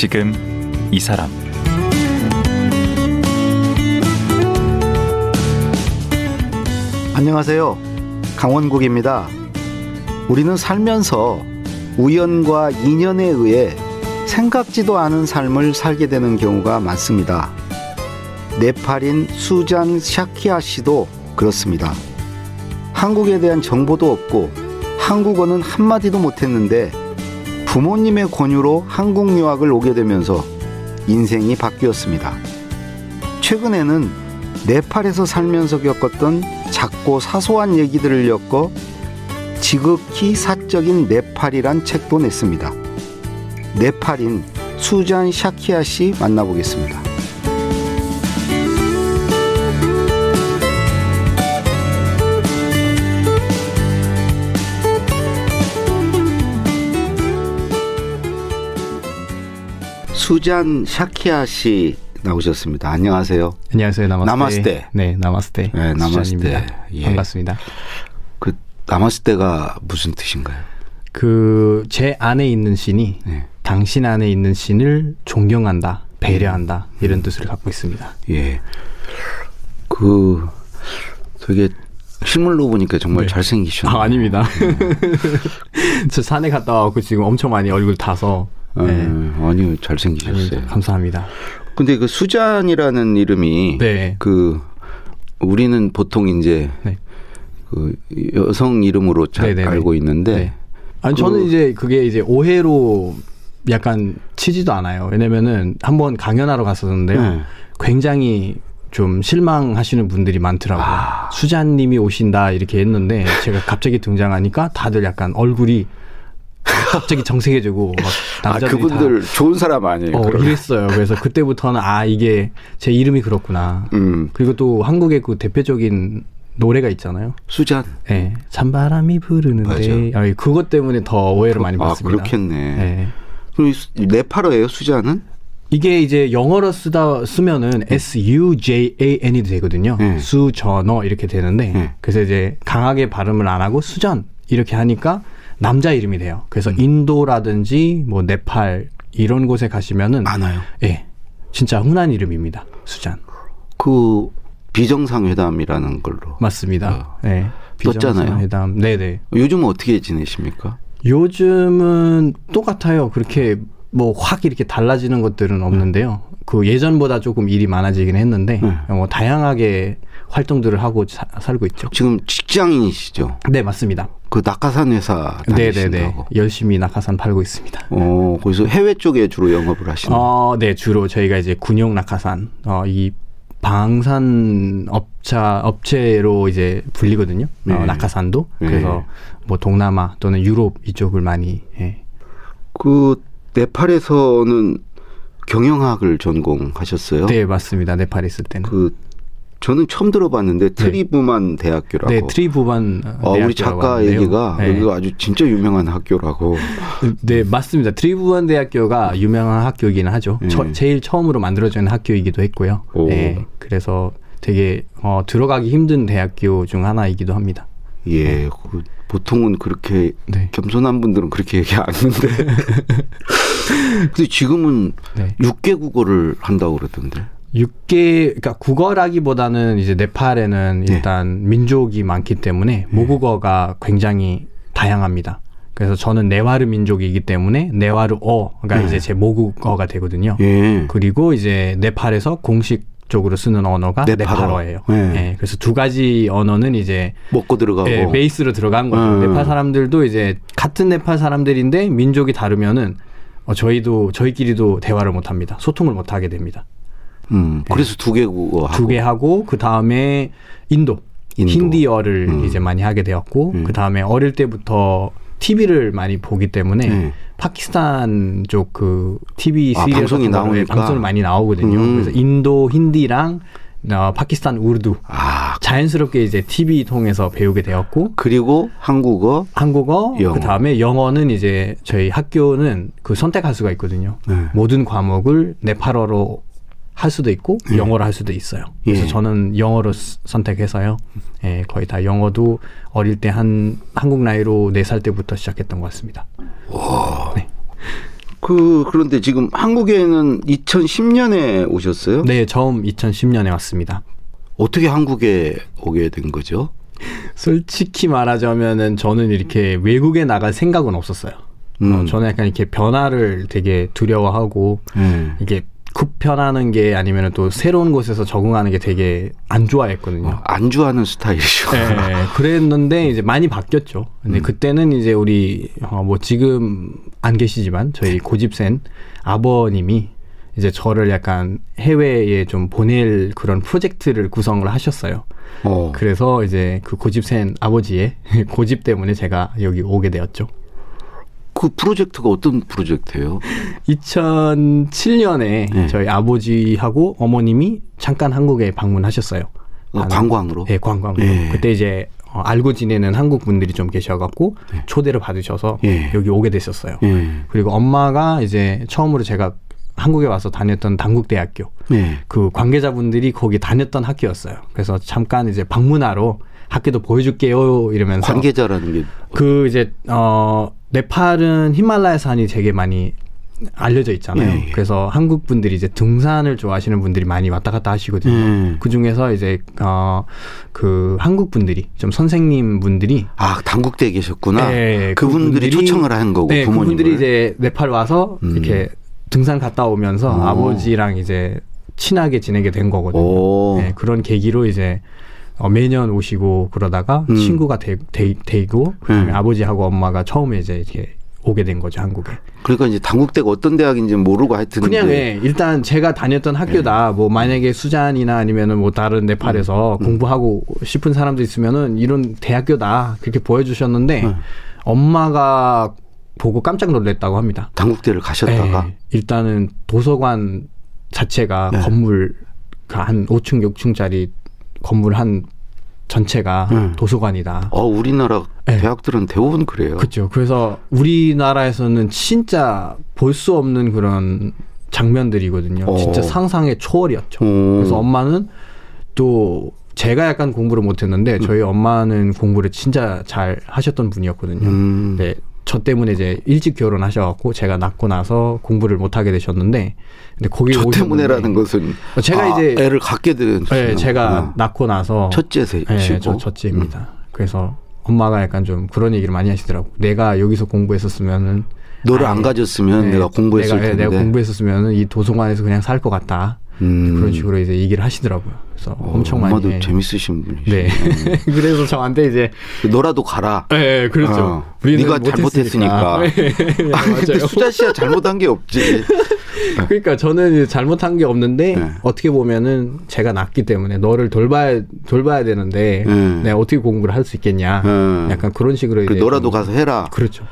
지금 이 사람 안녕하세요. 강원국입니다. 우리는 살면서 우연과 인연에 의해 생각지도 않은 삶을 살게 되는 경우가 많습니다. 네팔인 수잔 샤키아 씨도 그렇습니다. 한국에 대한 정보도 없고 한국어는 한마디도 못했는데 부모님의 권유로 한국 유학을 오게 되면서 인생이 바뀌었습니다. 최근에는 네팔에서 살면서 겪었던 작고 사소한 얘기들을 엮어 지극히 사적인 네팔이란 책도 냈습니다. 네팔인 수잔 샤키아 씨 만나보겠습니다. 수잔 샤키아 씨 나오셨습니다. 안녕하세요. 안녕하세요. 나마스테. 나마스테. 네, 나마스테. 네, 나마스테. 예. 반갑습니다. 그 나마스테가 무슨 뜻인가요? 그 제 안에 있는 신이 네. 당신 안에 있는 신을 존경한다, 배려한다 이런 뜻을 갖고 있습니다. 예. 그 되게 실물로 보니까 정말 네. 잘생기셨네요. 아, 아닙니다. 저 산에 갔다 와고 지금 엄청 많이 얼굴 타서 네. 네. 아니요, 아닙니다. 잘생기셨어요. 감사합니다. 근데 그 수잔이라는 이름이 네. 그 우리는 보통 이제 네. 그 여성 이름으로 잘 네네네. 알고 있는데 네. 아니 그- 저는 이제 그게 이제 오해로 약간 치지도 않아요. 왜냐면은 한번 강연하러 갔었는데요. 네. 굉장히 좀 실망하시는 분들이 많더라고요. 아. 수잔님이 오신다 이렇게 했는데 제가 갑자기 등장하니까 다들 약간 얼굴이 갑자기 정색해지고 막아 남자들이 그분들 좋은 사람 아니에요. 다 어. 이랬어요. 그래서 그때부터는 아 이게 제 이름이 그렇구나. 음, 그리고 또 한국의 그 대표적인 노래가 있잖아요. 수잔. 예, 찬바람이 부르는데 아, 그것 때문에 더 오해를 많이 아 받습니다. 그렇겠네. 예. 그럼 네팔어예요 수잔은? 이게 이제 영어로 쓰다 쓰면은 S U J A N이 되거든요. 네. 수전어 이렇게 되는데 네. 그래서 이제 강하게 발음을 안 하고 수전 이렇게 하니까 남자 이름이 돼요. 그래서 음. 인도라든지 뭐 네팔 이런 곳에 가시면은 많아요. 예. 진짜 흔한 이름입니다. 수잔. 그 비정상회담이라는 걸로. 맞습니다. 예. 어. 떴잖아요. 회담. 네, 네. 요즘은 어떻게 지내십니까? 요즘은 똑같아요. 그렇게 뭐 확 이렇게 달라지는 것들은 없는데요. 그 예전보다 조금 일이 많아지긴 했는데 네. 뭐 다양하게 활동들을 하고 사- 살고 있죠. 지금 직장인이시죠? 네, 맞습니다. 그 낙하산 회사 네, 네, 다니신다고. 네. 열심히 낙하산 팔고 있습니다. 어, 거기서 해외 쪽에 주로 영업을 하시는. 어, 네, 주로 저희가 이제 군용 낙하산, 어, 이 방산 업차 업체로 이제 불리거든요. 네. 어, 낙하산도 네. 그래서 뭐 동남아 또는 유럽 이쪽을 많이 예. 그 네팔에서는 경영학을 전공하셨어요? 네, 맞습니다. 네팔에 있을 때는. 그 저는 처음 들어봤는데 트리부만 대학교라고. 네, 트리부반 어, 우리 작가 얘기가 네. 여기가 아주 진짜 유명한 학교라고. 네, 맞습니다. 트리부반 대학교가 유명한 학교이기는 하죠. 네. 처- 제일 처음으로 만들어진 학교이기도 했고요. 오. 네, 그래서 되게 어, 들어가기 힘든 대학교 중 하나이기도 합니다. 예, 그 보통은 그렇게 네. 겸손한 분들은 그렇게 얘기 안 하는데. 근데 지금은 네. 6개 국어를 한다고 그러던데. 6개, 그러니까 국어라기보다는 이제 네팔에는 네. 일단 민족이 많기 때문에 모국어가 굉장히 다양합니다. 그래서 저는 네와르 민족이기 때문에 네와르어가 네. 이제 제 모국어가 되거든요. 예. 그리고 이제 네팔에서 공식적으로 쓰는 언어가 네팔어. 네팔어예요. 네. 예, 그래서 두 가지 언어는 이제 먹고 들어가고. 예, 베이스로 들어간 거죠. 음. 네팔 사람들도 이제 같은 네팔 사람들인데 민족이 다르면은 어, 저희도 저희끼리도 대화를 못 합니다. 소통을 못 하게 됩니다. 음, 그래서 두개 국어 하고. 두개 하고 그 다음에 인도, 인도. 힌디어를 음. 이제 많이 하게 되었고 음. 그 다음에 어릴 때부터 TV를 많이 보기 때문에 네. 파키스탄 쪽 그 TV 아, 시리얼 방송이 나오니까? 방송을 많이 나오거든요. 음. 그래서 인도 힌디랑 어, 파키스탄 우르두 아, 자연스럽게 이제 TV 통해서 배우게 되었고 그리고 한국어. 한국어. 그 다음에 영어는 이제 저희 학교는 그 선택할 수가 있거든요. 네. 모든 과목을 네팔어로 할 수도 있고 영어로 할 수도 있어요. 그래서 예. 저는 영어로 스- 선택해서요. 예, 거의 다 영어도 어릴 때 한 한국 나이로 네 살 때부터 시작했던 것 같습니다. 그그 그런데 지금 한국에는 2010년에 오셨어요? 네, 처음 2010년에 왔습니다. 어떻게 한국에 오게 된 거죠? 솔직히 말하자면은 저는 이렇게 외국에 나갈 생각은 없었어요. 음. 어, 저는 약간 이렇게 변화를 되게 두려워하고 네. 이게 급변하는 게 아니면 또 새로운 곳에서 적응하는 게 되게 안 좋아했거든요. 어, 안주하는 스타일이죠. 네, 그랬는데 이제 많이 바뀌었죠. 근데 그때는 이제 우리 어, 뭐 지금 안 계시지만 저희 고집센 아버님이 이제 저를 약간 해외에 좀 보낼 그런 프로젝트를 구성을 하셨어요. 어. 그래서 이제 그 고집센 아버지의 고집 때문에 제가 여기 오게 되었죠. 그 프로젝트가 어떤 프로젝트예요? 2007년에 네. 저희 아버지하고 어머님이 잠깐 한국에 방문하셨어요. 어, 한- 관광으로? 네, 관광으로. 예. 그때 이제 어, 알고 지내는 한국 분들이 좀 계셔갖고 초대를 받으셔서 예. 여기 오게 됐었어요. 예. 그리고 엄마가 이제 처음으로 제가 한국에 와서 다녔던 단국대학교 네. 그 관계자분들이 거기 다녔던 학교였어요. 그래서 잠깐 이제 방문하러 학교도 보여줄게요 이러면서 관계자라는 게 그 이제 어 네팔은 히말라야 산이 되게 많이 알려져 있잖아요. 예, 예. 그래서 한국 분들이 이제 등산을 좋아하시는 분들이 많이 왔다 갔다 하시거든요. 음. 그 중에서 이제 어그 한국 분들이 좀 선생님 분들이 아 당국대에 계셨구나. 네, 그분들이, 초청을 한 거고 네, 부모님을. 그분들이 이제 네팔 와서 음. 이렇게 등산 갔다 오면서 오. 아버지랑 이제 친하게 지내게 된 거거든요. 오. 네, 그런 계기로 이제 어, 매년 오시고 그러다가 음. 친구가 되, 되, 되 고 그다음에 음. 아버지하고 엄마가 처음에 이제 이렇게 오게 된 거죠 한국에. 그러니까 이제 당국대가 어떤 대학인지 모르고 하여튼 그냥 예, 일단 제가 다녔던 네. 학교다. 뭐 만약에 수잔이나 아니면은 뭐 다른 네팔에서 음. 공부하고 싶은 사람도 있으면은 이런 대학교다 그렇게 보여주셨는데 음. 엄마가 보고 깜짝 놀랐다고 합니다. 당국대를 가셨다가 예, 일단은 도서관 자체가 네. 건물 그한 5층 6층짜리 건물 한 전체가 음. 도서관이다. 어 우리나라 네. 대학들은 대부분 그래요. 그렇죠. 그래서 우리나라에서는 진짜 볼 수 없는 그런 장면들이거든요. 어. 진짜 상상의 초월이었죠. 오. 그래서 엄마는 또 제가 약간 공부를 못했는데 저희 엄마는 공부를 진짜 잘 하셨던 분이었거든요. 음. 네, 저 때문에 이제 일찍 결혼하셔갖고 제가 낳고 나서 공부를 못 하게 되셨는데, 근데 거기 저 때문에라는 것은 제가 아, 이제 애를 갖게 된 네, 제가 어. 낳고 나서 첫째세시고 네, 저 첫째입니다. 그래서 엄마가 약간 좀 그런 얘기를 많이 하시더라고. 내가 여기서 공부했었으면은 너를 아예, 안 가졌으면 네, 내가 공부했을 내가, 예, 텐데. 내가 공부했었으면은 이 도서관에서 그냥 살 것 같다. 음. 그런 식으로 이제 얘기를 하시더라고요. 그래서 어, 엄청 많이. 엄마도 해. 재밌으신 분이시네. 네. 그래서 저한테 이제 너라도 가라. 네, 그렇죠. 어, 네가 못했으니까. 잘못했으니까. 네, 아니 근데. 수자 씨야 잘못한 게 없지. 그러니까 저는 잘못한 게 없는데 네. 어떻게 보면은 제가 낳기 때문에 너를 돌봐야 돌봐야 되는데 네. 내가 어떻게 공부를 할 수 있겠냐. 네. 약간 그런 식으로 그 이제 너라도 좀- 가서 해라. 그렇죠.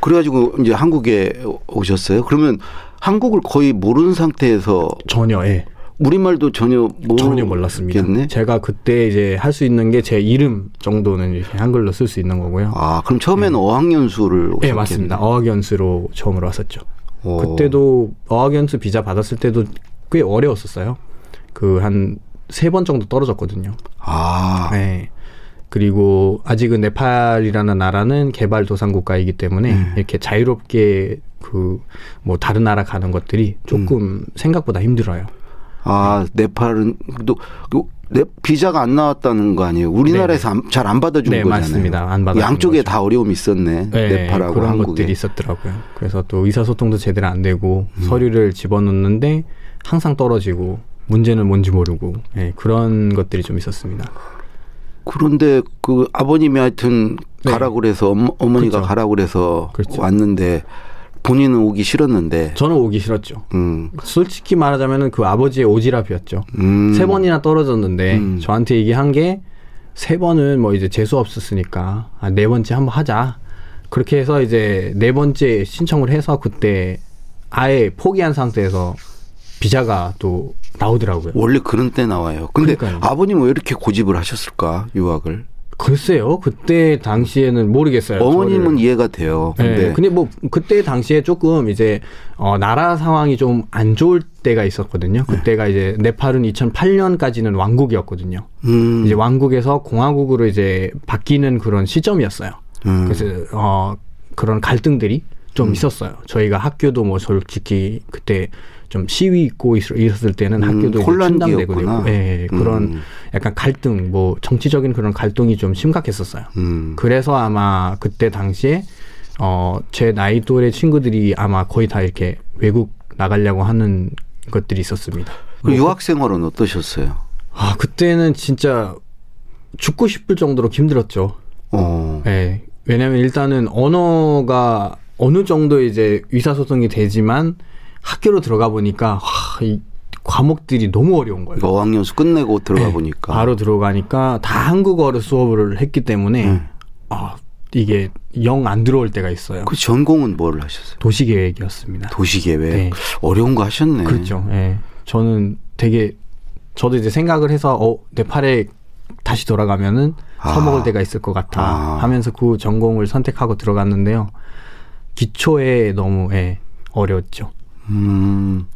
그래가지고 이제 한국에 오셨어요. 그러면 한국을 거의 모르는 상태에서 전혀 예. 우리말도 전혀 모르 전혀 몰랐습니다. 겠네? 제가 그때 이제 할 수 있는 게 제 이름 정도는 이렇게 한글로 쓸 수 있는 거고요. 아 그럼 처음에는 어학연수를 네, 오셨겠네. 맞습니다. 어학연수로 처음으로 왔었죠. 오. 그때도 어학연수 비자 받았을 때도 꽤 어려웠었어요. 그 한 세 번 정도 떨어졌거든요. 아 네. 그리고 아직은 네팔이라는 나라는 개발도상 국가이기 때문에 음. 이렇게 자유롭게 그 뭐 다른 나라 가는 것들이 조금 음. 생각보다 힘들어요. 아, 네팔은 또 그, 네, 비자가 안 나왔다는 거 아니에요? 우리나라에서 잘안 받아주는 네, 거잖아요. 맞습니다. 안 받아주는 양쪽에 거죠. 다 어려움이 있었네. 네, 네팔하고 그런 한국에. 것들이 있었더라고요. 그래서 또 의사소통도 제대로 안 되고 음. 서류를 집어넣는데 항상 떨어지고 문제는 뭔지 모르고 네, 그런 것들이 좀 있었습니다. 그런데 그 아버님이 하여튼 네. 가라고 그래서 어머, 어머 니가 그렇죠. 가라고 그래서 그렇죠. 왔는데 본인은 오기 싫었는데. 저는 오기 싫었죠. 음. 솔직히 말하자면 그 아버지의 오지랖이었죠. 음. 세 번이나 떨어졌는데 음. 저한테 얘기한 게 세 번은 뭐 이제 재수 없었으니까 아, 네 번째 한번 하자. 그렇게 해서 이제 네 번째 신청을 해서 그때 아예 포기한 상태에서 비자가 또 나오더라고요. 원래 그런 때 나와요. 근데 그러니까요. 아버님은 왜 이렇게 고집을 하셨을까? 유학을. 글쎄요. 그때 당시에는 모르겠어요. 어머님은 저를. 이해가 돼요. 네, 근데 근데 뭐 그때 당시에 조금 이제 어 나라 상황이 좀 안 좋을 때가 있었거든요. 그때가 이제 네팔은 2008년까지는 왕국이었거든요. 음. 이제 왕국에서 공화국으로 이제 바뀌는 그런 시점이었어요. 음. 그래서 어 그런 갈등들이 좀 있었어요. 저희가 학교도 뭐 솔직히 그때 좀 시위 있고 있- 있었을 때는 음, 학교도. 충당되고 되고, 예, 예, 그런 음. 약간 갈등, 뭐 정치적인 그런 갈등이 좀 심각했었어요. 음. 그래서 아마 그때 당시에 어, 제 나이 또래 친구들이 아마 거의 다 이렇게 외국 나가려고 하는 것들이 있었습니다. 그 유학 생활은 어떠셨어요? 아, 그때는 진짜 죽고 싶을 정도로 힘들었죠. 어. 예. 왜냐면 일단은 언어가 어느 정도 이제 의사소통이 되지만 학교로 들어가 보니까 와, 이 과목들이 너무 어려운 거예요. 그러니까 어학연수 끝내고 들어가 네, 보니까 바로 들어가니까 다 한국어로 수업을 했기 때문에 음. 아, 이게 영 안 들어올 때가 있어요. 그 전공은 뭘 하셨어요? 도시계획이었습니다. 도시계획 네. 어려운 거 하셨네. 그렇죠. 예. 저는 되게 저도 이제 생각을 해서 어, 네팔에 다시 돌아가면은 아. 써먹을 때가 있을 것 같아 아. 하면서 그 전공을 선택하고 들어갔는데요. 기초에 너무 예, 어려웠죠. 음.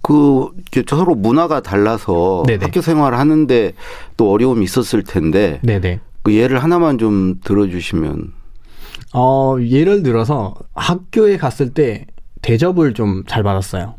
그 서로 문화가 달라서 네네. 학교 생활을 하는데 또 어려움이 있었을 텐데 네네. 그 예를 하나만 좀 들어주시면 어, 예를 들어서 학교에 갔을 때 대접을 좀 잘 받았어요.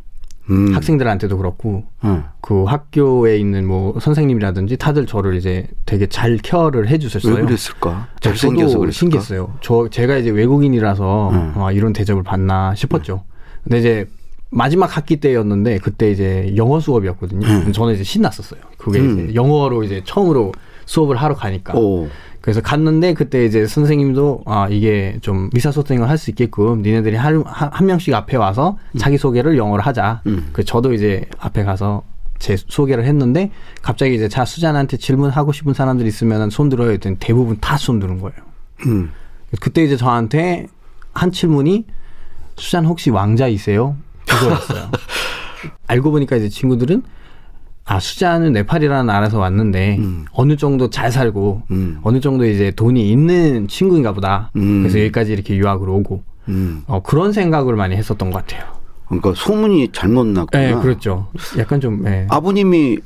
음. 학생들한테도 그렇고 응. 그 학교에 있는 뭐 선생님이라든지 다들 저를 이제 되게 잘 케어를 해주셨어요. 왜 그랬을까? 네, 잘생겨서 그랬을까? 신기했어요. 저 제가 이제 외국인이라서 음. 아, 이런 대접을 받나 싶었죠. 근데 이제 마지막 학기 때였는데 그때 이제 영어 수업이었거든요. 음. 저는 이제 신났었어요. 그게 음. 이제 영어로 이제 처음으로 수업을 하러 가니까. 오. 그래서 갔는데 그때 이제 선생님도 아 이게 좀 의사소통을 할 수 있게끔 니네들이 한, 한, 한 명씩 앞에 와서 자기 소개를 영어로 하자. 음. 그 저도 이제 앞에 가서 제 소개를 했는데 갑자기 이제 자 수잔한테 질문하고 싶은 사람들 있으면 손 들어요 했더니 대부분 다 손 드는 거예요. 음. 그때 이제 저한테 한 질문이 수잔 혹시 왕자이세요? 이거였어요. 알고 보니까 이제 친구들은 아 수잔은 네팔이라는 나라에서 왔는데 음. 어느 정도 잘 살고 음. 어느 정도 이제 돈이 있는 친구인가 보다. 음. 그래서 여기까지 이렇게 유학으로 오고 음. 어, 그런 생각을 많이 했었던 것 같아요. 그러니까 소문이 잘못 났구나. 네, 그렇죠. 약간 좀 예. 아버님이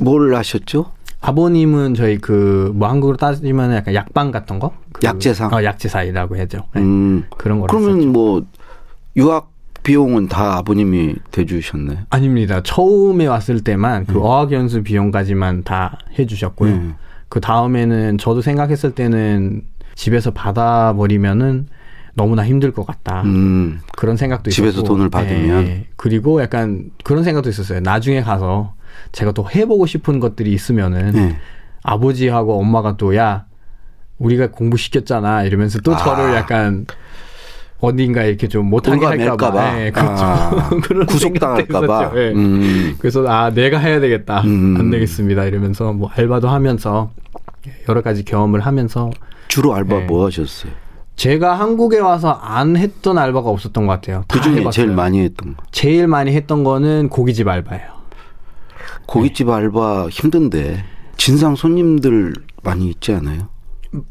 뭘 하셨죠? 아버님은 저희 그 뭐 한국으로 따지면 약간 약방 같은 거, 그- 약재상? 어, 약재사이라고 하죠. 네. 음. 그런 거를 그러면 했었죠. 뭐 유학 비용은 다 아버님이 대주셨네. 아닙니다. 처음에 왔을 때만 음. 그 어학연수 비용까지만 다 해주셨고요. 음. 그 다음에는 저도 생각했을 때는 집에서 받아버리면은 너무나 힘들 것 같다. 음. 그런 생각도 집에서 있었고. 돈을 받으면? 예. 그리고 약간 그런 생각도 있었어요. 나중에 가서 제가 또 해보고 싶은 것들이 있으면은 네. 아버지하고 엄마가 또 야 우리가 공부시켰잖아 이러면서 또 아. 저를 약간 어딘가 이렇게 좀 못하게 할까봐. 예, 그렇죠. 아, 구속당할까봐. 예. 음. 그래서 아 내가 해야 되겠다 음. 안 되겠습니다 이러면서 뭐 알바도 하면서 여러 가지 경험을 하면서 주로 알바 네. 뭐 하셨어요? 제가 한국에 와서 안 했던 알바가 없었던 것 같아요. 다그 중에 해봤어요. 제일 많이 했던 거. 제일 많이 했던 거는 고깃집 알바예요. 고깃집 네. 알바 힘든데 진상 손님들 많이 있지 않아요?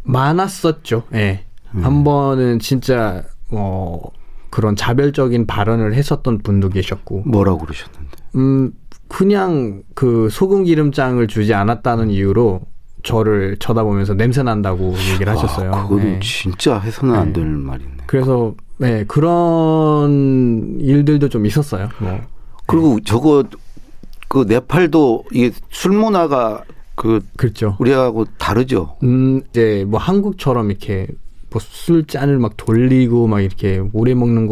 많았었죠. 예. 한 번은 진짜 뭐 그런 자별적인 발언을 했었던 분도 계셨고, 뭐라고 그러셨는데? 음 그냥 그 소금 기름장을 주지 않았다는 이유로 저를 쳐다보면서 냄새 난다고 얘기를 하셨어요. 아, 그건 예. 진짜 해서는 안 네. 될 말이네. 그래서 네 그런 일들도 좀 있었어요. 뭐 그리고 저거 그 네팔도 이게 술 문화가 그 그렇죠. 우리하고 다르죠. 음, 이제 뭐 한국처럼 이렇게 뭐 술잔을 막 돌리고 막 이렇게 오래 먹는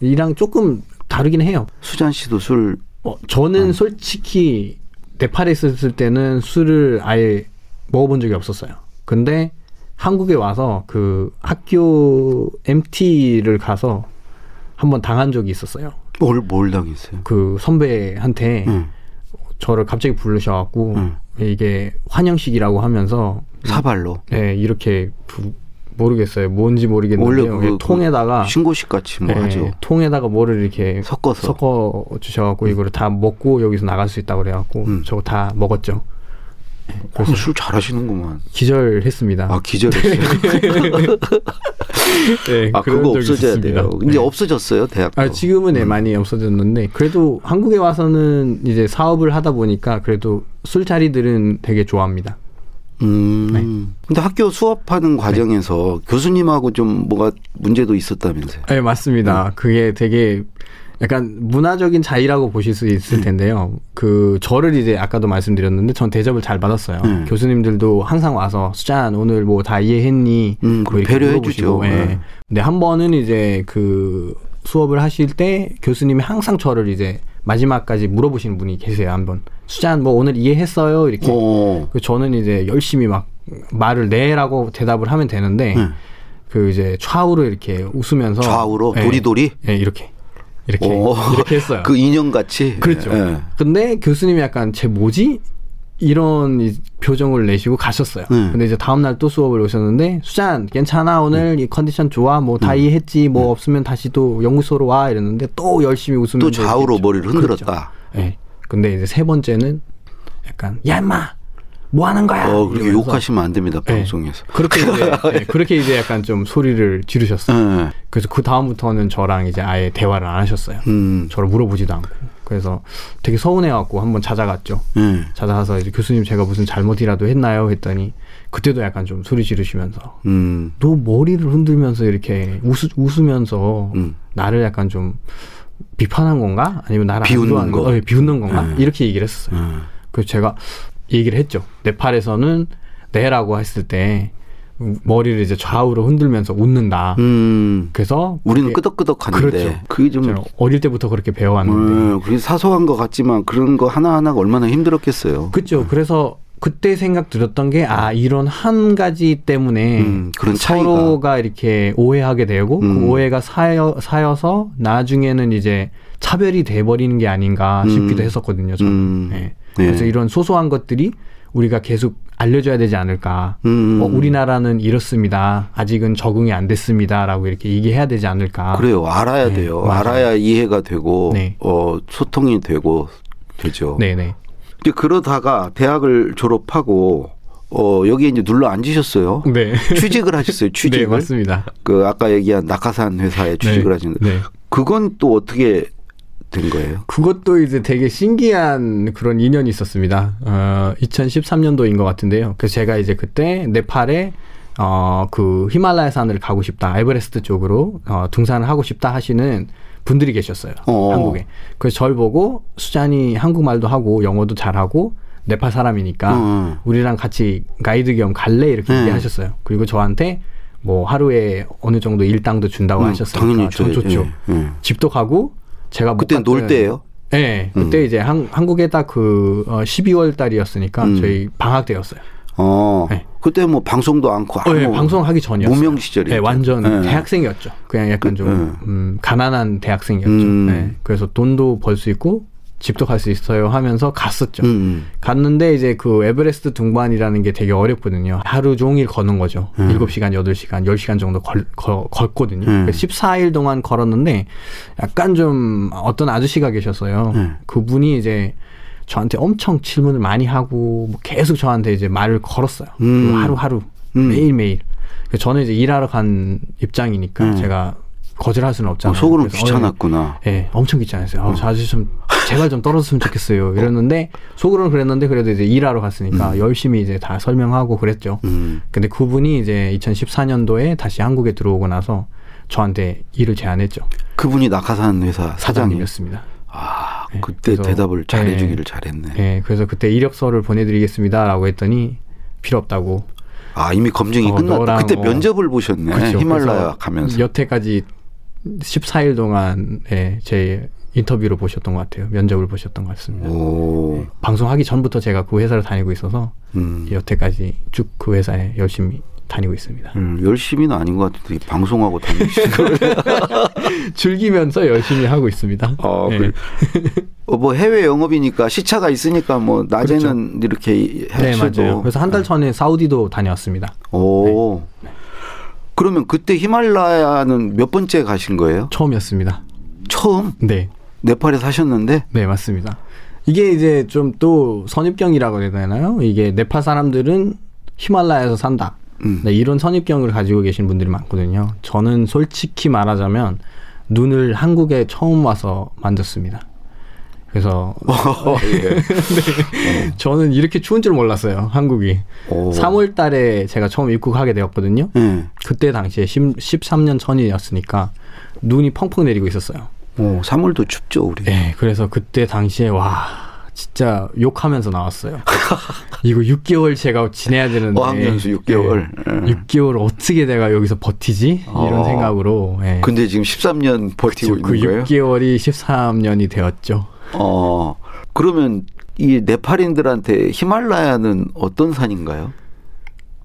거이랑 조금 다르긴 해요. 수잔 씨도 술 어, 저는 솔직히 네팔에 있었을 때는 술을 아예 먹어본 적이 없었어요. 근데 한국에 와서 그 학교 MT를 가서 한번 당한 적이 있었어요. 뭘, 뭘 당했어요? 그 선배한테 응. 저를 갑자기 부르셔갖고 응. 이게 환영식이라고 하면서 사발로. 네, 이렇게 부- 모르겠어요. 뭔지 원래 모르겠는데요. 그, 예, 통에다가 신고식 같이 뭐 예, 하죠. 통에다가 뭐를 이렇게 섞어서. 섞어 주셔갖고 이거를 다 먹고 여기서 나갈 수 있다고 그래갖고 음. 저거 다 먹었죠. 그래서 술 잘하시는구만. 기절했습니다. 아 기절했어요. 네, 아 그거 없어져야 있었습니다. 돼요. 이제 네. 없어졌어요 대학도. 아, 지금은 네, 많이 없어졌는데 그래도 한국에 와서는 이제 사업을 하다 보니까 그래도 술자리들은 되게 좋아합니다. 음. 네. 근데 학교 수업하는 과정에서 교수님하고 좀 뭐가 문제도 있었다면서요? 네, 맞습니다. 그게 되게 약간 문화적인 차이라고 보실 수 있을 텐데요. 그 저를 이제 아까도 말씀드렸는데 전 대접을 잘 받았어요. 음. 교수님들도 항상 와서 수잔 오늘 뭐 다 이해했니? 음, 뭐 이렇게 배려해 주죠. 예. 네. 근데 한 번은 이제 그 수업을 하실 때 교수님이 항상 저를 이제 마지막까지 물어보시는 분이 계세요. 한번 수잔 뭐 오늘 이해했어요? 이렇게. 어. 그 저는 이제 열심히 막 말을 네라고 대답을 하면 되는데 음. 그 이제 좌우로 이렇게 웃으면서 좌우로 예, 도리도리? 예, 이렇게 이렇게 오. 이렇게 했어요. 그 인형 같이. 그렇죠. 예. 근데 교수님이 약간 쟤 뭐지? 이런 이 표정을 내시고 가셨어요. 음. 근데 이제 다음 날 또 수업을 오셨는데 수잔 괜찮아 오늘 이 컨디션 좋아 뭐 다 이해했지 뭐 없으면 다시 또 연구소로 와 이랬는데 또 열심히 또 웃으면서 좌우로 얘기했죠. 머리를 흔들었다. 그렇죠. 예. 근데 이제 세 번째는 약간 야 임마 뭐 하는 거야? 어, 그렇게 이러면서 욕하시면 안 됩니다, 예. 방송에서. 그렇게 이제 예, 그렇게 이제 약간 좀 소리를 지르셨어요. 예. 그래서 그 다음부터는 저랑 이제 아예 대화를 안 하셨어요. 음. 저를 물어보지도 않고. 그래서 되게 서운해갖고 한번 찾아갔죠. 예. 찾아가서 이제 교수님 제가 무슨 잘못이라도 했나요? 했더니 그때도 약간 좀 소리 지르시면서 음. 너 머리를 흔들면서 이렇게 웃, 웃으면서 음. 나를 약간 좀 비판한 건가? 아니면 나를 안 비웃는 거. 거? 어, 비웃는 건가? 음. 이렇게 얘기를 했었어요. 음. 그래서 제가 얘기를 했죠. 네팔에서는 네라고 했을 때 머리를 이제 좌우로 흔들면서 웃는다. 음. 그래서 우리는 끄덕끄덕하는데 그렇죠. 그게 좀 제가 어릴 때부터 그렇게 배워왔는데 음, 그게 사소한 것 같지만 그런 거 하나 하나가 얼마나 힘들었겠어요. 그렇죠. 그래서 그때 생각 들었던 게 아 이런 한 가지 때문에 음, 그런 차이가. 서로가 이렇게 오해하게 되고 음. 그 오해가 사여, 사여서 나중에는 이제 차별이 돼버리는 게 아닌가 싶기도 음. 했었거든요. 저는. 음. 네. 네. 그래서 이런 소소한 것들이 우리가 계속 알려줘야 되지 않을까. 음. 어, 우리나라는 이렇습니다. 아직은 적응이 안 됐습니다라고 이렇게 얘기해야 되지 않을까. 그래요. 알아야 네, 돼요. 맞아요. 알아야 이해가 되고 네. 어, 소통이 되고 되죠. 네네. 이제 그러다가 대학을 졸업하고 어, 여기에 이제 눌러 앉으셨어요. 네. 취직을 하셨어요. 취직을. 네 맞습니다. 그 아까 얘기한 낙하산 회사에 취직을 네. 하시는데 네. 그건 또 어떻게 된 거예요? 그것도 이제 되게 신기한 그런 인연이 있었습니다. 어, 2013년도인 것 같은데요. 그래서 제가 이제 그때 네팔에 어, 그 히말라야 산을 가고 싶다. 에베레스트 쪽으로 어, 등산을 하고 싶다 하시는 분들이 계셨어요. 어. 한국에. 그래서 절 보고 수잔이 한국말도 하고 영어도 잘하고 네팔 사람이니까 어. 우리랑 같이 가이드 겸 갈래 이렇게 네. 얘기하셨어요. 그리고 저한테 뭐 하루에 어느 정도 일당도 준다고 음, 하셨어요. 당연히. 좋죠. 예, 예. 집도 가고 제가 못 그때 놀 때예요? 네, 그때 이제 한, 한국에 딱그 어, 12월 달이었으니까 음. 저희 방학 때였어요. 어. 네. 그때 뭐 방송도 않고 어, 네, 방송하기 전이었어요. 무명 시절이었죠. 네, 완전 네. 대학생이었죠. 그냥 약간 그, 좀 네. 음, 가난한 대학생이었죠. 음. 네, 그래서 돈도 벌 수 있고 집도 갈 수 있어요 하면서 갔었죠. 음. 갔는데 이제 그 에베레스트 등반이라는 게 되게 어렵거든요. 하루 종일 걷는 거죠. 음. 7시간, 8시간, 10시간 정도 걸, 걸, 걷거든요. 음. 그래서 14일 동안 걸었는데 약간 좀 어떤 아저씨가 계셨어요. 음. 그분이 이제 저한테 엄청 질문을 많이 하고 뭐 계속 저한테 이제 말을 걸었어요. 음. 하루하루 음. 매일매일. 저는 이제 일하러 간 입장이니까 음. 제가 거절할 수는 어, 없잖아요. 속으로 그래서 귀찮았구나. 예, 네, 엄청 귀찮았어요. 어, 저 아저씨 좀 제발 좀 떨어졌으면 좋겠어요. 이랬는데 속으로는 그랬는데 그래도 이제 일하러 갔으니까 열심히 이제 다 설명하고 그랬죠. 음. 근데 그분이 이제 2014년도에 다시 한국에 들어오고 나서 저한테 일을 제안했죠. 그분이 낙하산 회사 사장님. 사장님이었습니다. 아, 네, 그때 그래서- 대답을 네. 잘해주기를 잘했네. 예, 그래서 그때 이력서를 보내드리겠습니다라고 했더니 필요 없다고. 아, 이미 검증이 어, 끝났다. 그때 뭐- 면접을 보셨네. 그렇죠. 히말라야 가면서. 여태까지 14일 동안 예, 제 인터뷰를 보셨던 것 같아요. 면접을 보셨던 것 같습니다. 오. 방송하기 전부터 제가 그 회사를 다니고 있어서 음. 여태까지 쭉 그 회사에 열심히 다니고 있습니다. 음, 열심히는 아닌 것 같은데 방송하고 다니시는 걸. 즐기면서 열심히 하고 있습니다. 어, 네. 그, 어, 뭐 해외 영업이니까 시차가 있으니까 뭐 낮에는 이렇게 네, 하셔도. 맞아요. 그래서 한 달 전에 사우디도 다녀왔습니다. 오. 그러면 그때 히말라야는 몇 번째 가신 거예요? 처음이었습니다. 처음 네. 네팔에 사셨는데 네, 맞습니다. 이게 이제 좀 또 선입견이라고 해야 되나요? 이게 네팔 사람들은 히말라야에서 산다. 음. 네, 이런 선입견을 가지고 계신 분들이 많거든요. 저는 솔직히 말하자면 눈을 한국에 처음 와서 만졌습니다. 그래서 어, 예. 저는 이렇게 추운 줄 몰랐어요. 한국이. 오. 3월 달에 제가 처음 입국하게 되었거든요. 예. 그때 당시에 10, 13년 전이었으니까 눈이 펑펑 내리고 있었어요. 어, 3월도 춥죠, 우리. 네, 그래서 그때 당시에 와 진짜 욕하면서 나왔어요. 이거 6개월 제가 지내야 되는데 어학연수 6개월. 네, 6개월 어떻게 내가 여기서 버티지 이런 어. 생각으로. 네. 근데 지금 13년 버티고 그 있는 거예요? 6개월이 13년이 되었죠. 어, 그러면 이 네팔인들한테 히말라야는 어떤 산인가요?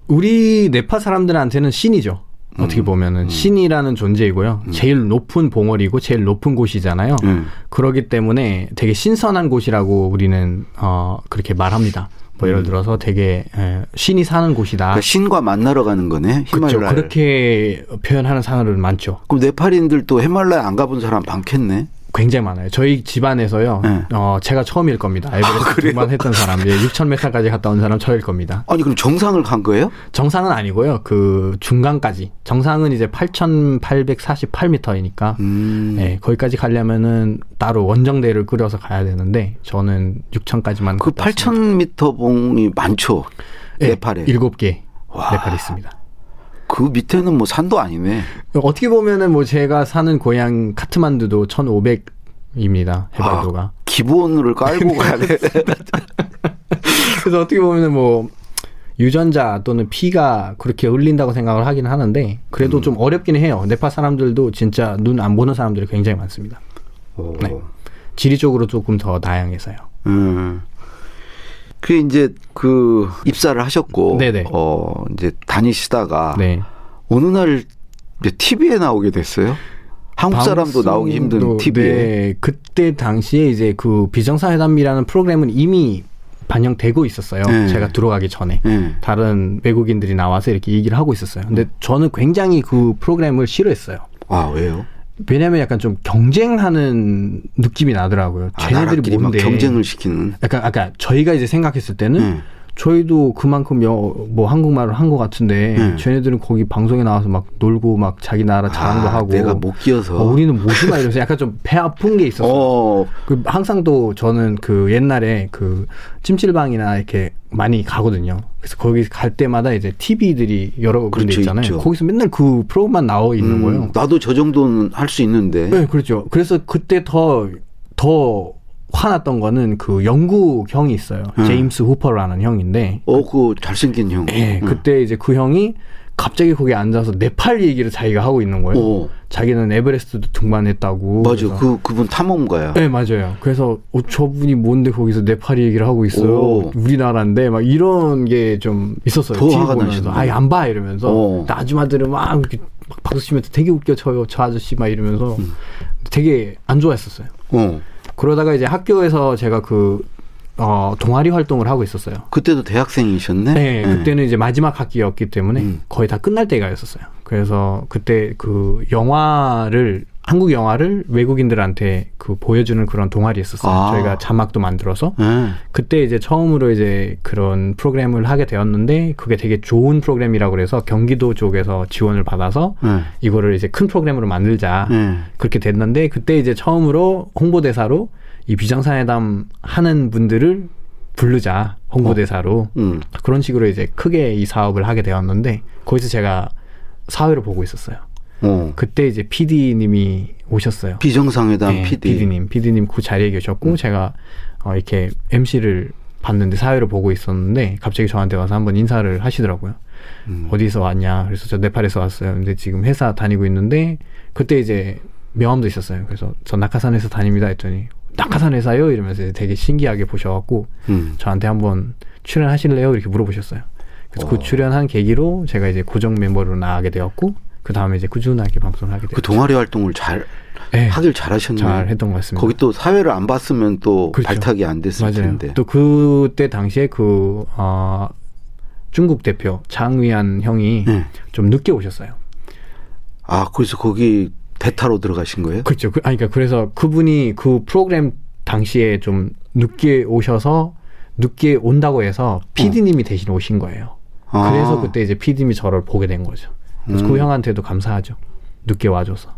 우리 네파 사람들한테는 신이죠. 어떻게 보면은 신이라는 존재이고요. 제일 높은 봉어리고 제일 높은 곳이잖아요. 음. 그러기 때문에 되게 신선한 곳이라고 우리는 어 그렇게 말합니다. 뭐 예를 들어서 되게 에, 신이 사는 곳이다. 그러니까 신과 만나러 가는 거네, 그렇죠. 히말라야. 그렇게 표현하는 사람들은 많죠. 그럼 네팔인들도 히말라야 안 가본 사람 많겠네? 굉장히 많아요. 저희 집안에서요. 네. 어 제가 처음일 겁니다. 에베레스트 등반했던 사람, 6천 메타까지 갔다 온 사람 저일 겁니다. 아니, 그럼 정상을 간 거예요? 정상은 아니고요. 그 중간까지. 정상은 이제 8,848m이니까 음. 네, 거기까지 가려면은 따로 원정대를 끌어서 가야 되는데 저는 6천까지만 그 8,000m 봉이 많죠. 네팔에. 일곱 개 와. 네팔에 있습니다. 그 밑에는 뭐 산도 아니네. 어떻게 보면은 뭐 제가 사는 고향 카트만두도 1,500입니다. 해발도가. 아, 기본을 깔고 가야 돼. 그래서 어떻게 보면은 뭐 유전자 또는 피가 그렇게 흘린다고 생각을 하긴 하는데 그래도 좀 어렵긴 해요. 네팔 사람들도 진짜 눈 안 보는 사람들이 굉장히 많습니다. 오. 네. 지리적으로 조금 더 다양해서요. 음. 그 이제 그 입사를 하셨고 네네. 어 이제 다니시다가 네. 어느 날 이제 TV에 나오게 됐어요. 한국 사람도 나오기 힘든 TV에. 네, 그때 당시에 이제 그 비정상회담이라는 프로그램은 이미 반영되고 있었어요. 네. 제가 들어가기 전에. 예. 다른 외국인들이 나와서 이렇게 얘기를 하고 있었어요. 근데 저는 굉장히 그 프로그램을 싫어했어요. 아 왜요? 왜냐면 약간 좀 경쟁하는 느낌이 나더라고요. 아, 쟤네들이 뭔데? 경쟁을 시키는. 약간 아까 저희가 이제 생각했을 때는 음. 저희도 그만큼 여, 뭐 한국말을 한 것 같은데 음. 쟤네들은 거기 방송에 나와서 막 놀고 막 자기 나라 자랑도 아, 하고 내가 못 끼어서. 어, 우리는 뭐지 막 이러면서 약간 좀 배 아픈 게 있었어요. 어, 그 항상 또 저는 그 옛날에 그 찜질방이나 이렇게 많이 가거든요. 그래서 거기 갈 때마다 이제 TV들이 여러 군데 그렇죠, 있잖아요. 있죠. 거기서 맨날 그 프로만 나와 있는 음, 거예요. 나도 저 정도는 할 수 있는데. 네, 그렇죠. 그래서 그때 더, 더 화났던 거는 그 영국 형이 있어요. 음. 제임스 후퍼라는 형인데. 어, 그 잘생긴 형. 예, 음. 그때 이제 그 형이 갑자기 거기 앉아서 네팔 얘기를 자기가 하고 있는 거예요. 어, 자기는 에베레스트도 등반했다고. 맞아. 그 그분 탐험가야. 네, 맞아요. 그래서 어, 저분이 뭔데 거기서 네팔 얘기를 하고 있어요. 오. 우리나라인데 막 이런 게 좀 있었어요. 더 화가. 나시네. 아예 안 봐 이러면서 어. 나 아줌마들은 막 이렇게 막 박수 치면서 되게 웃겨 저, 저 아저씨 막 이러면서 음. 되게 안 좋아했었어요. 어. 그러다가 이제 학교에서 제가 그 어, 동아리 활동을 하고 있었어요. 그때도 대학생이셨네. 네, 예. 그때는 이제 마지막 학기였기 때문에 음. 거의 다 끝날 때가였었어요. 그래서 그때 그 영화를 한국 영화를 외국인들한테 그 보여주는 그런 동아리 했었어요. 아. 저희가 자막도 만들어서 예. 그때 이제 처음으로 이제 그런 프로그램을 하게 되었는데 그게 되게 좋은 프로그램이라고 그래서 경기도 쪽에서 지원을 받아서 예. 이거를 이제 큰 프로그램으로 만들자 예. 그렇게 됐는데 그때 이제 처음으로 홍보대사로 이 비정상회담 하는 분들을 부르자 홍보대사로 음. 그런 식으로 이제 크게 이 사업을 하게 되었는데 거기서 제가 사회를 보고 있었어요. 어. 그때 이제 PD님이 오셨어요. 비정상회담 네, PD. PD님, PD님 그 자리에 계셨고 제가 어, 이렇게 MC를 봤는데 사회를 보고 있었는데 갑자기 저한테 와서 한번 인사를 하시더라고요. 음. 어디서 왔냐? 그래서 저 네팔에서 왔어요. 근데 지금 회사 다니고 있는데 그때 이제 명함도 있었어요. 그래서 저 낙하산에서 다닙니다 했더니 낙하산 회사요? 이러면서 되게 신기하게 보셔갖고 음. 저한테 한번 출연하실래요? 이렇게 물어보셨어요. 그래서 그 어. 출연한 계기로 제가 이제 고정 멤버로 나가게 되었고 그 다음에 이제 꾸준하게 방송을 하게 그 됐죠. 동아리 활동을 잘 네, 하길 잘하셨네. 잘 했던 것 같습니다. 거기 또 사회를 안 봤으면 또 그렇죠. 발탁이 안 됐을 맞아요. 텐데. 또 그때 당시에 그 어, 중국 대표 장위안 형이 네. 좀 늦게 오셨어요. 아, 그래서 거기 대타로 들어가신 거예요? 그렇죠. 그, 아니, 그러니까 그래서 그분이 그 프로그램 당시에 좀 늦게 오셔서 늦게 온다고 해서 PD님이 대신 오신 거예요. 아. 그래서 그때 이제 PD님이 저를 보게 된 거죠. 그래서 음. 그 형한테도 감사하죠. 늦게 와줘서.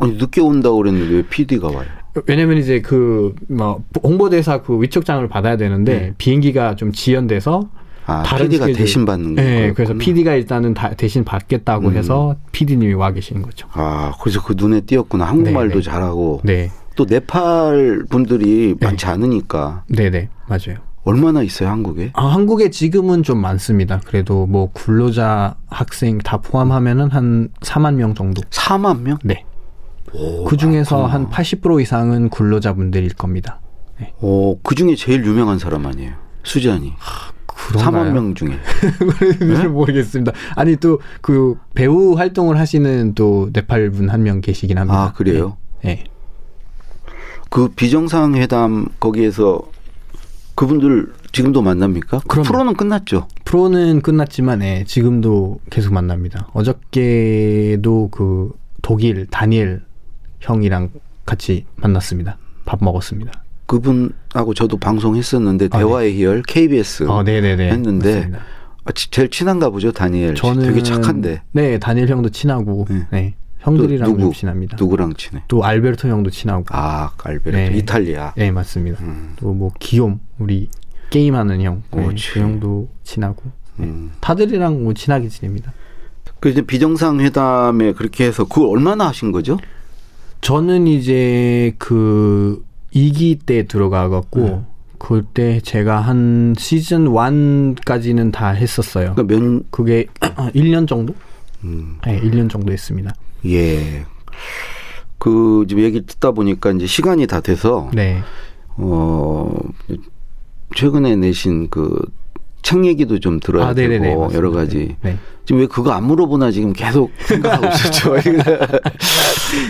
아니, 늦게 온다고 그랬는데 왜 PD가 와요? 왜냐면 이제 그 뭐 홍보대사 그 위촉장을 받아야 되는데 네. 비행기가 좀 지연돼서 아, 다른 PD가 스케줄- 대신 받는 네, 거예요. 그래서 PD가 일단은 다 대신 받겠다고 음. 해서 PD님이 와 계시는 거죠. 아, 그래서 그 눈에 띄었구나. 한국말도 네, 네. 잘하고. 네, 또 네팔 분들이 네. 많지 않으니까 네, 네, 맞아요. 얼마나 있어요, 한국에? 아, 한국에 지금은 좀 많습니다. 그래도 뭐 근로자 학생 다 포함하면은 한 4만 명 정도. 4만 명? 네. 오, 그 중에서. 한 80% 이상은 근로자분들일 겁니다. 오, 그 중에 제일 유명한 사람 아니에요? 수잔이. 그런가요? 4만 명 중에. 잘 모르겠습니다. 아니 또 그 배우 활동을 하시는 또 네팔 분 한 명 계시긴 합니다. 아, 그래요? 네. 네. 그 비정상 회담 거기에서 그분들 지금도 만납니까? 그 그럼요. 프로는 끝났죠. 프로는 끝났지만 예, 지금도 계속 만납니다. 어저께도 그 독일 다니엘 형이랑 같이 만났습니다. 밥 먹었습니다. 그분하고 저도 방송했었는데 아, 대화의 희열 KBS 어, 네네네. 했는데 맞습니다. 아, 지- 제일 친한가 보죠 다니엘. 씨. 저는 되게 착한데 네 다니엘 형도 친하고 네. 네. 형들이랑 또 누구? 좀 친합니다. 누구랑 친해? 또 알베르토 형도 친하고. 아 알베르토 네. 이탈리아. 네 맞습니다. 음. 또뭐 기욤 우리 게임하는 형, 네. 그 형도 친하고. 음. 다들이랑 뭐 친하게 지냅니다. 그 이제 비정상 회담에 그렇게 해서 그걸 얼마나 하신 거죠? 저는 이제 그 2기 때 들어가 갖고 네. 그때 제가 한 시즌 1까지는 다 했었어요. 그러니까 면 그게 1년 정도? 음, 네, 1년 정도 했습니다. 예. 그 지금 얘기 듣다 보니까 이제 시간이 다 돼서 네. 어 최근에 내신 그 책 얘기도 좀 들어야 아. 되고 맞습니다. 여러 가지 네. 지금 왜 그거 안 물어보나 지금 계속 생각하고 있었죠.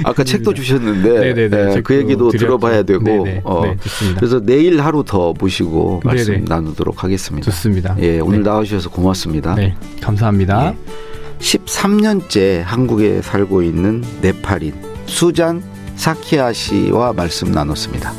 아까 책도 주셨는데 네네네. 예, 책도 그 얘기도 드렸죠. 들어봐야 되고 네네. 어, 네. 그래서 내일 하루 더 모시고 말씀 네네. 나누도록 하겠습니다. 좋습니다. 예, 오늘 네. 나와주셔서 고맙습니다. 네. 감사합니다. 예. 13년째 한국에 살고 있는 네팔인 수잔 사키아 씨와 말씀 나눴습니다.